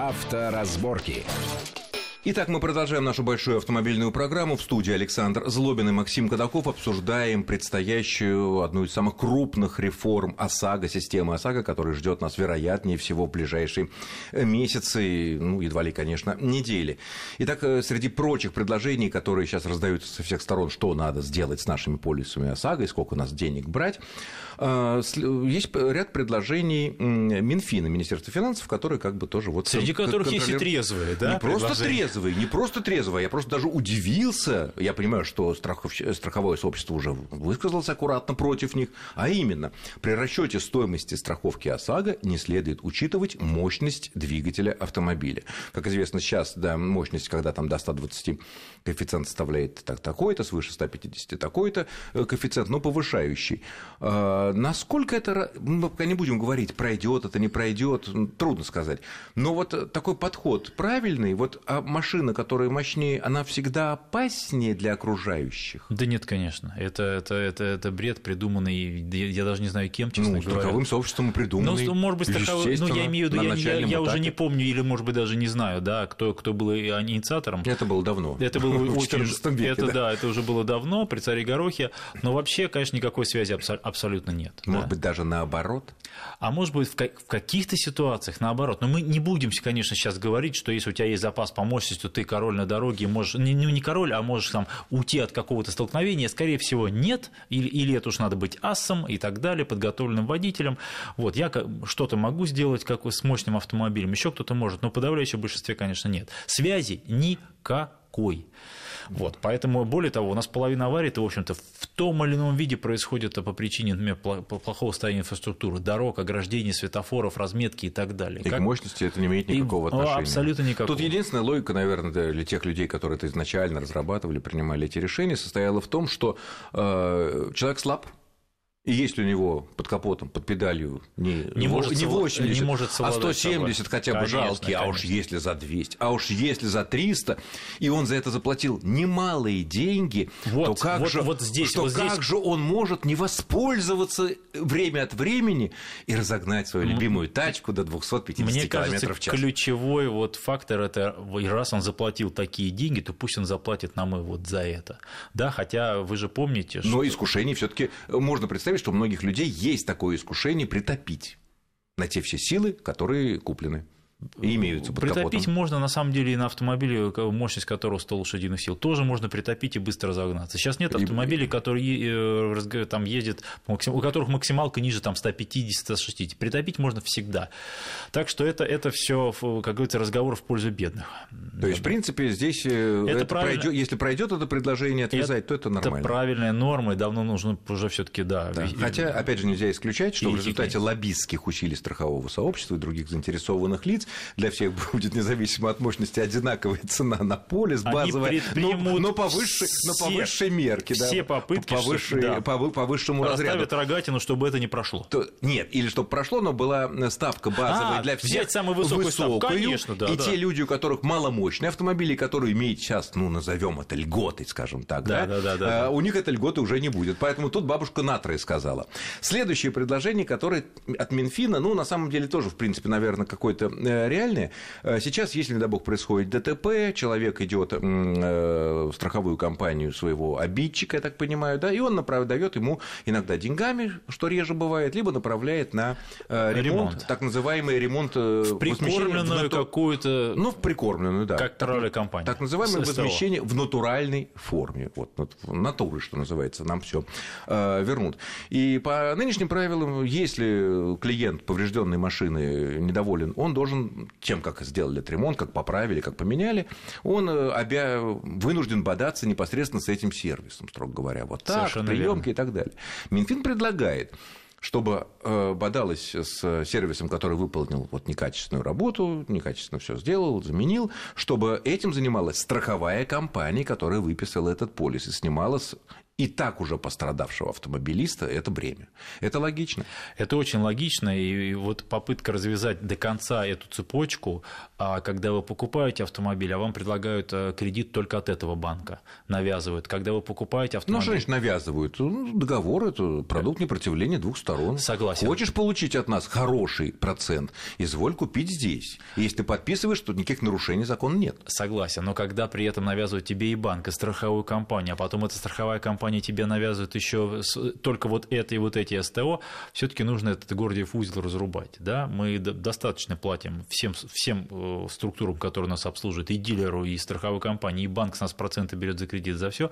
Авторазборки. Итак, мы продолжаем нашу большую автомобильную программу. В студии Александр Злобин и Максим Кадаков обсуждаем предстоящую одну из самых крупных реформ ОСАГО, системы ОСАГО, которая ждет нас, вероятнее всего, в ближайшие месяцы, ну, едва ли, конечно, недели. Итак, э, среди прочих предложений, которые сейчас раздаются со всех сторон, что надо сделать с нашими полисами ОСАГО и сколько у нас денег брать, э, есть ряд предложений Минфина, Министерства финансов, которые как бы тоже вот... Среди которых есть и трезвые, да? Не просто трезвые трезвый, не просто трезвый, я просто даже удивился. Я понимаю, что страхов... страховое сообщество уже высказалось аккуратно против них, а именно, при расчете стоимости страховки ОСАГО не следует учитывать мощность двигателя автомобиля. Как известно, сейчас да, мощность, когда там до 120 коэффициент составляет так, такой-то, свыше 150 такой-то э, коэффициент, но повышающий. А, насколько это, мы пока не будем говорить, пройдет это, не пройдет, трудно сказать. Но вот такой подход правильный, вот а машина, которая мощнее, она всегда опаснее для окружающих? Да нет, конечно. Это, это, это, это бред, придуманный, я даже не знаю кем, честно ну, говоря. страховым сообществом придуманный. Ну, может быть, страховым, ну, я имею в виду, я, я, я уже не помню, или, может быть, даже не знаю, да, кто, кто был инициатором. Это было давно. Это было очень... Веке, это, да. да, это уже было давно, при царе Горохе, но вообще, конечно, никакой связи абсолютно нет. Может да. быть, даже наоборот? А может быть, в каких-то ситуациях наоборот. Но мы не будем, конечно, сейчас говорить, что если у тебя есть запас по то ты король на дороге, можешь, не, не король, а можешь там уйти от какого-то столкновения. Скорее всего, нет, или, или это уж надо быть ассом и так далее, подготовленным водителем. Вот, я что-то могу сделать, как с мощным автомобилем, еще кто-то может, но в подавляющем большинстве, конечно, нет. Связи никакой. Вот, поэтому, более того, у нас половина аварий, в общем-то, в том или ином виде происходит по причине, например, плохого состояния инфраструктуры, дорог, ограждений, светофоров, разметки и так далее. И как... к мощности это не имеет никакого и... отношения. Абсолютно никакого. Тут единственная логика, наверное, для тех людей, которые это изначально разрабатывали, принимали эти решения, состояла в том, что э, человек слаб, и если у него под капотом, под педалью не, не, может, не 80, не может а 170 собой. хотя бы конечно, жалкий, конечно. а уж если за 200, а уж если за 300, и он за это заплатил немалые деньги, вот, то как, вот, же, вот здесь, что вот как здесь... же он может не воспользоваться время от времени и разогнать свою любимую тачку до 250 Мне км кажется, в час? ключевой вот фактор это, раз он заплатил такие деньги, то пусть он заплатит нам и вот за это. Да, хотя вы же помните, что... Но искушений все таки можно представить представить, что у многих людей есть такое искушение притопить на те все силы, которые куплены имеются под Притопить капотом. можно, на самом деле, и на автомобиле, мощность которого 100 лошадиных сил. Тоже можно притопить и быстро разогнаться. Сейчас нет автомобилей, которые э, там ездят, у которых максималка ниже там, 150-160. Притопить можно всегда. Так что это, это все, как говорится, разговор в пользу бедных. То есть, в принципе, здесь, э, это это пройдет, если пройдет это предложение отвязать, это, то это нормально. Это правильная норма, и давно нужно уже все-таки да. да. Хотя, опять же, нельзя исключать, что в результате лоббистских усилий страхового сообщества и других заинтересованных лиц для всех будет независимо от мощности одинаковая цена на поле с базовой, но, но, по высшей, но по высшей мерке. Все да, попытки, по, высшей, да, по, по высшему разряду. Рогатину, чтобы это не прошло. То, нет, или чтобы прошло, но была ставка базовая а, для всех. Взять самую высокую, высокую ставку, конечно, да. И да. те люди, у которых маломощные автомобили, которые имеют сейчас, ну, назовем это льготой, скажем так, да, да, да, да, да, а, у них этой льготы уже не будет. Поэтому тут бабушка Натрой сказала. Следующее предложение, которое от Минфина, ну, на самом деле тоже, в принципе, наверное, какое-то э, реальное. Э, сейчас, если, не дай бог, происходит ДТП, человек идет э, в страховую компанию своего обидчика, я так понимаю, да, и он дает ему иногда деньгами, что реже бывает, либо направляет на ремонт, ремонт. так называемый ремонт в прикормленную в какую-то... Ну, в прикормленную, да. Как троллей компания. Так называемое возмещение в натуральной форме. Вот, натуры, что называется, нам все вернут. И по нынешним правилам, если клиент поврежденной машины недоволен, он должен тем, как сделали этот ремонт, как поправили, как поменяли, он э, обя... вынужден бодаться непосредственно с этим сервисом, строго говоря. Вот так, приемки и так далее. Минфин предлагает чтобы э, бодалось с сервисом, который выполнил вот некачественную работу, некачественно все сделал, заменил, чтобы этим занималась страховая компания, которая выписала этот полис и снимала с и так уже пострадавшего автомобилиста это бремя. Это логично. Это очень логично, и вот попытка развязать до конца эту цепочку, а когда вы покупаете автомобиль, а вам предлагают э, кредит только от этого банка, навязывают. Когда вы покупаете автомобиль... Ну, что значит навязывают? Ну, договор – это продукт непротивления двух сторон. Согласен. Хочешь получить от нас хороший процент, изволь купить здесь. И если ты подписываешь, то никаких нарушений закона нет. Согласен, но когда при этом навязывают тебе и банк, и страховую компанию, а потом эта страховая компания тебе навязывает еще только вот это и вот эти СТО, все-таки нужно этот Гордиев узел разрубать. Да? Мы достаточно платим всем, всем э, структурам, которые нас обслуживают, и дилеру, и страховой компании, и банк с нас проценты берет за кредит, за все.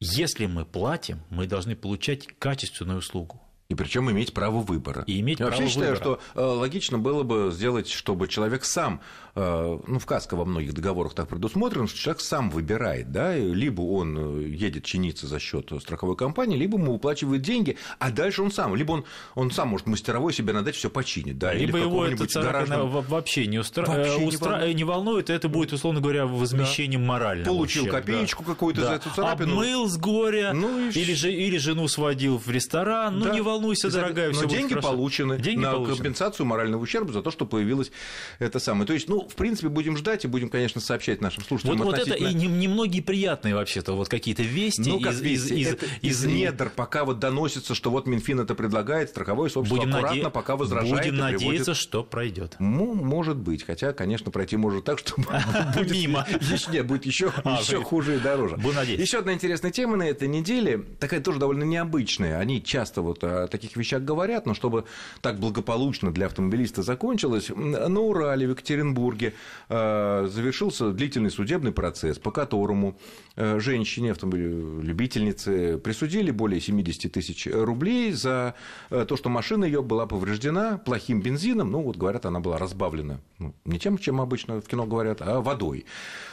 Если мы платим, мы должны получать качественную услугу. И причем иметь право выбора. И иметь Я право вообще считаю, выбора. что э, логично было бы сделать, чтобы человек сам, э, ну, в КАСКО во многих договорах так предусмотрено, что человек сам выбирает, да, либо он э, едет чиниться за счет страховой компании, либо ему выплачивают деньги, а дальше он сам, либо он, он сам может мастеровой себе надать все починить, да, либо или его это гаражном... вообще не, устра... вообще не, устра... волнует. не волнует, это будет, условно говоря, возмещением да. морального Получил ущерба, копеечку да. какую-то да. за эту царапину. Обмыл с горя, ну, и... или, же, или жену сводил в ресторан, ну, да. не волнуйся, дорогая, но деньги получены деньги на получены. компенсацию морального ущерба за то, что появилось это самое. То есть, ну, в принципе, будем ждать и будем, конечно, сообщать нашим слушателям. Вот, относительно... вот это и немногие приятные вообще-то вот какие-то вести, ну, как из, вести? из, из, из, из недр, пока вот доносится, что вот Минфин это предлагает, страховое сообщество будем аккуратно наде... пока возражает. Будем надеяться, приводит... что пройдет. Ну, может быть, хотя, конечно, пройти может так, что будет мимо. Еще будет еще А, хуже и дороже. Будем надеяться. Еще одна интересная тема на этой неделе, такая тоже довольно необычная. Они часто вот о таких вещах говорят, но чтобы так благополучно для автомобилиста закончилось, на Урале, в Екатеринбурге э, завершился длительный судебный процесс, по которому э, женщине, автомобиле-любительнице, присудили более 70 тысяч рублей за э, то, что машина ее была повреждена плохим бензином, ну, вот говорят, она была разбавлена ну, не тем, чем обычно в кино говорят, а водой.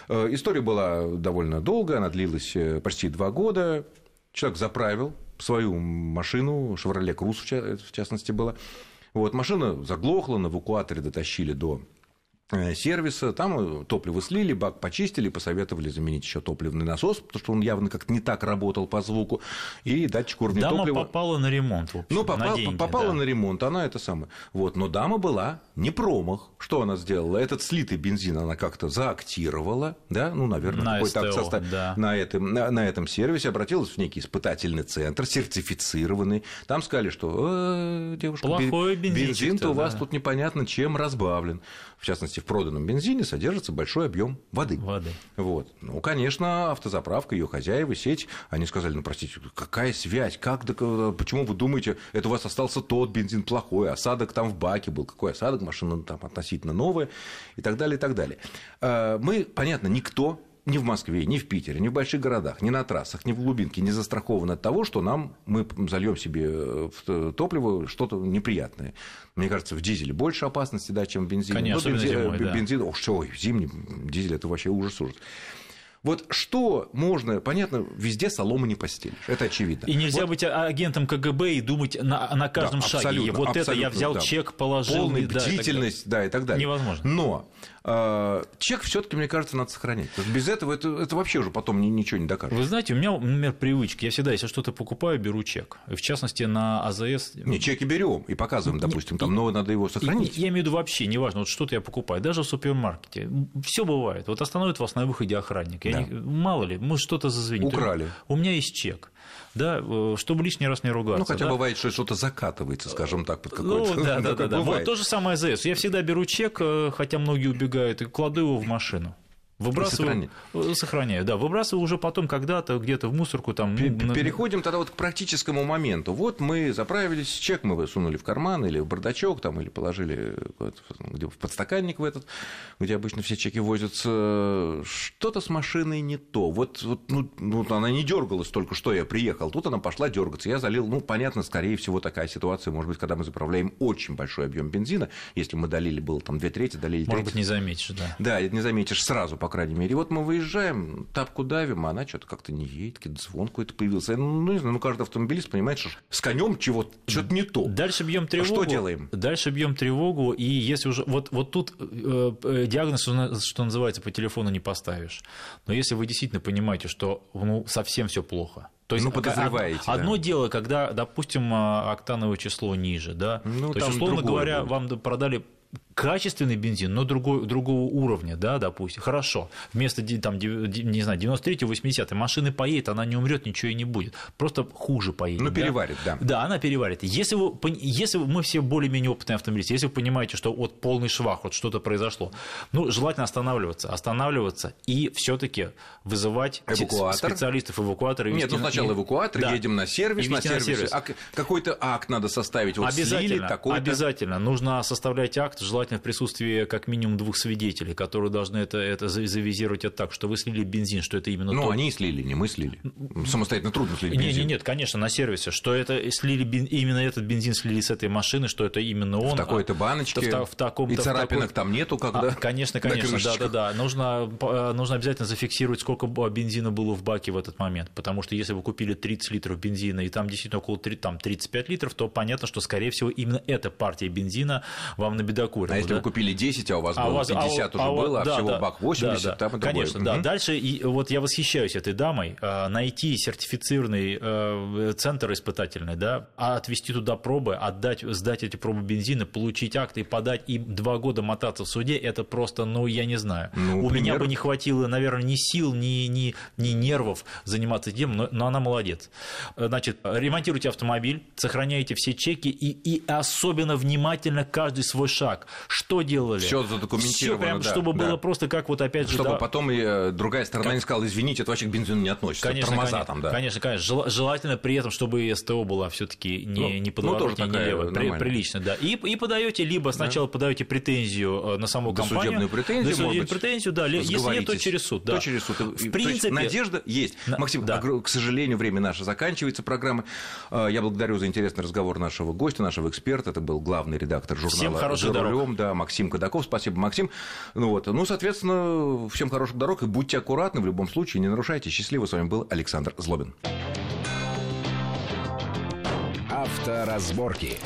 История была довольно долгая, она длилась почти два года. Человек заправил свою машину, Chevrolet Cruze в частности была. Вот, машина заглохла, на эвакуаторе дотащили до сервиса, там топливо слили, бак почистили, посоветовали заменить еще топливный насос, потому что он явно как-то не так работал по звуку, и датчик уровня дама топлива... попала на ремонт, в общем, Ну, попал, на деньги, попала да. на ремонт, она это самое. Вот, но дама была не промах. Что она сделала? Этот слитый бензин она как-то заактировала, да, ну, наверное, На какой-то СТО, состав... да. на, этом, на, на этом сервисе, обратилась в некий испытательный центр, сертифицированный. Там сказали, что э, девушка, Плохой бензин-то у вас да. тут непонятно чем разбавлен. В частности, в проданном бензине содержится большой объем воды. Воды. Вот. Ну, конечно, автозаправка, ее хозяева, сеть, они сказали, ну, простите, какая связь, как, да, почему вы думаете, это у вас остался тот бензин плохой, осадок там в баке был, какой осадок, машина там относительно новая, и так далее, и так далее. А, Мы, понятно, никто ни в Москве, ни в Питере, ни в больших городах, ни на трассах, ни в глубинке не застрахован от того, что нам мы зальем себе в топливо что-то неприятное. Мне кажется, в дизеле больше опасности, да, чем в бензине. Конечно, Но бензин, зимой, да. бензин, ох, что, ой, зимний дизель это вообще ужас ужас. Вот что можно, понятно, везде солома не постелишь, это очевидно. И нельзя Вот быть а- агентом КГБ и думать на, на каждом Да, шаге. абсолютно, вот это я абсолютно, взял да. чек, положил. полная да, и бдительность, да, и так далее. Невозможно. Но э, чек все-таки, мне кажется, надо сохранять. Потому что без этого это, это вообще уже потом ни- ничего не докажет. Вы знаете, у меня, например, привычка. Я всегда, если что-то покупаю, беру чек. И в частности, на АЗС... Не, чеки берем и показываем, допустим, там, но надо его И- сохранить. Я имею в виду вообще, неважно, вот что-то я покупаю, даже в супермаркете. Все бывает. Вот остановит вас на выходе охранник. Я Да. не- мало ли, может, что-то зазвенит. Украли. У меня есть чек. Да, э, чтобы лишний раз не ругаться. Ну, хотя да. бывает, что что-то закатывается, скажем так, под Ну, какой-то... да, да, как да, да. Вот бывает. то же самое АЗС. Я всегда беру чек, э, хотя многие убегают, и кладу его в машину. Выбрасываю, э, сохраняю, да, выбрасываю уже потом когда-то где-то в мусорку там. Переходим тогда вот к практическому моменту. Вот мы заправились, чек мы сунули в карман или в бардачок, там, или положили где, в подстаканник в этот, где обычно все чеки возятся. Что-то с машиной не то. Вот, вот ну, ну, она не дергалась только что я приехал, тут она пошла дергаться. Я залил, ну, понятно, скорее всего, такая ситуация, может быть, когда мы заправляем очень большой объем бензина, если мы долили, было там две трети, долили Может треть. быть, не заметишь, да. Да, не заметишь сразу, по крайней мере. И вот мы выезжаем, тапку давим, а она что-то как-то не едет, какой-то звон какой-то появился. Ну, не знаю, ну, каждый автомобилист понимает, что с конем чего-то что-то не то. Дальше бьем тревогу. Что делаем? Дальше бьем тревогу, и если уже вот, вот тут э, э, диагноз, что на- что называется, по телефону не поставишь. Но если вы действительно понимаете, что ну, совсем все плохо, То есть, ну, подозреваете. Одно да. дело, когда, допустим, а, октановое число ниже, да. Ну, То есть, условно говоря, будет. вам продали качественный бензин, но другой, другого уровня, да, допустим, хорошо, вместо там, не знаю, 93 80 машины поедет, она не умрет, ничего и не будет, просто хуже поедет. Ну, да? переварит, да. Да, она переварит. Если, вы, если мы все более-менее опытные автомобилисты, если вы понимаете, что вот полный швах, вот что-то произошло, ну, желательно останавливаться, останавливаться и все таки вызывать эвакуатор. специалистов, эвакуаторы. Нет, ну сначала эвакуатор, да. едем на сервис, на сервис. на сервис. А какой-то акт надо составить, вот обязательно, слили Обязательно, нужно составлять акт, желательно желательно в присутствии как минимум двух свидетелей, которые должны это, это завизировать это так, что вы слили бензин, что это именно Ну, то... они слили, не мы слили. Самостоятельно трудно слить бензин. Нет, нет, нет, конечно, на сервисе, что это слили бен... именно этот бензин слили с этой машины, что это именно он. В такой-то баночке. В, в таком И царапинок такой... там нету, когда. А, конечно, конечно, да, да, да. Нужно, нужно обязательно зафиксировать, сколько бензина было в баке в этот момент. Потому что если вы купили 30 литров бензина, и там действительно около 3, там, 35 литров, то понятно, что, скорее всего, именно эта партия бензина вам набедокурила. А если да? вы купили 10 10, а у вас а было вас, 50 а, уже а, было, а да, всего да, бак 80, да, да. там и Конечно, другое. да. Угу. Дальше, и, вот я восхищаюсь этой дамой, а, найти сертифицированный э, центр испытательный, да, а отвезти туда пробы, отдать, сдать эти пробы бензина, получить акты и подать, и два года мотаться в суде, это просто, ну, я не знаю. Ну, у пример... меня бы не хватило, наверное, ни сил, ни, ни, ни нервов заниматься этим, но, но она молодец. Значит, ремонтируйте автомобиль, сохраняйте все чеки и, и особенно внимательно каждый свой шаг. Что делали? Все задокументировано. Все прям, да, чтобы да. было просто как вот опять же. Чтобы да, потом и э, другая сторона как... не сказала, извините, это вообще к бензину не относится. Конечно, Тормоза конечно, там, да. Конечно, конечно. Желательно при этом, чтобы СТО была все-таки не, ну, не подворотня, ну, не левая. При, прилично, да. И, и подаете, либо сначала да. подаете претензию э, на саму компанию. претензию, досудебную претензию, да. Если нет, то через суд. Да. То через суд. В принципе... надежда есть. На... Максим, да. к сожалению, время наше заканчивается, программа. Э, я благодарю за интересный разговор нашего гостя, нашего эксперта. Это был главный редактор журнала Всем хороших дорог. да, Максим Кадаков. Спасибо, Максим. Ну, вот. ну, соответственно, всем хороших дорог и будьте аккуратны в любом случае, не нарушайте. Счастливо. С вами был Александр Злобин. Авторазборки.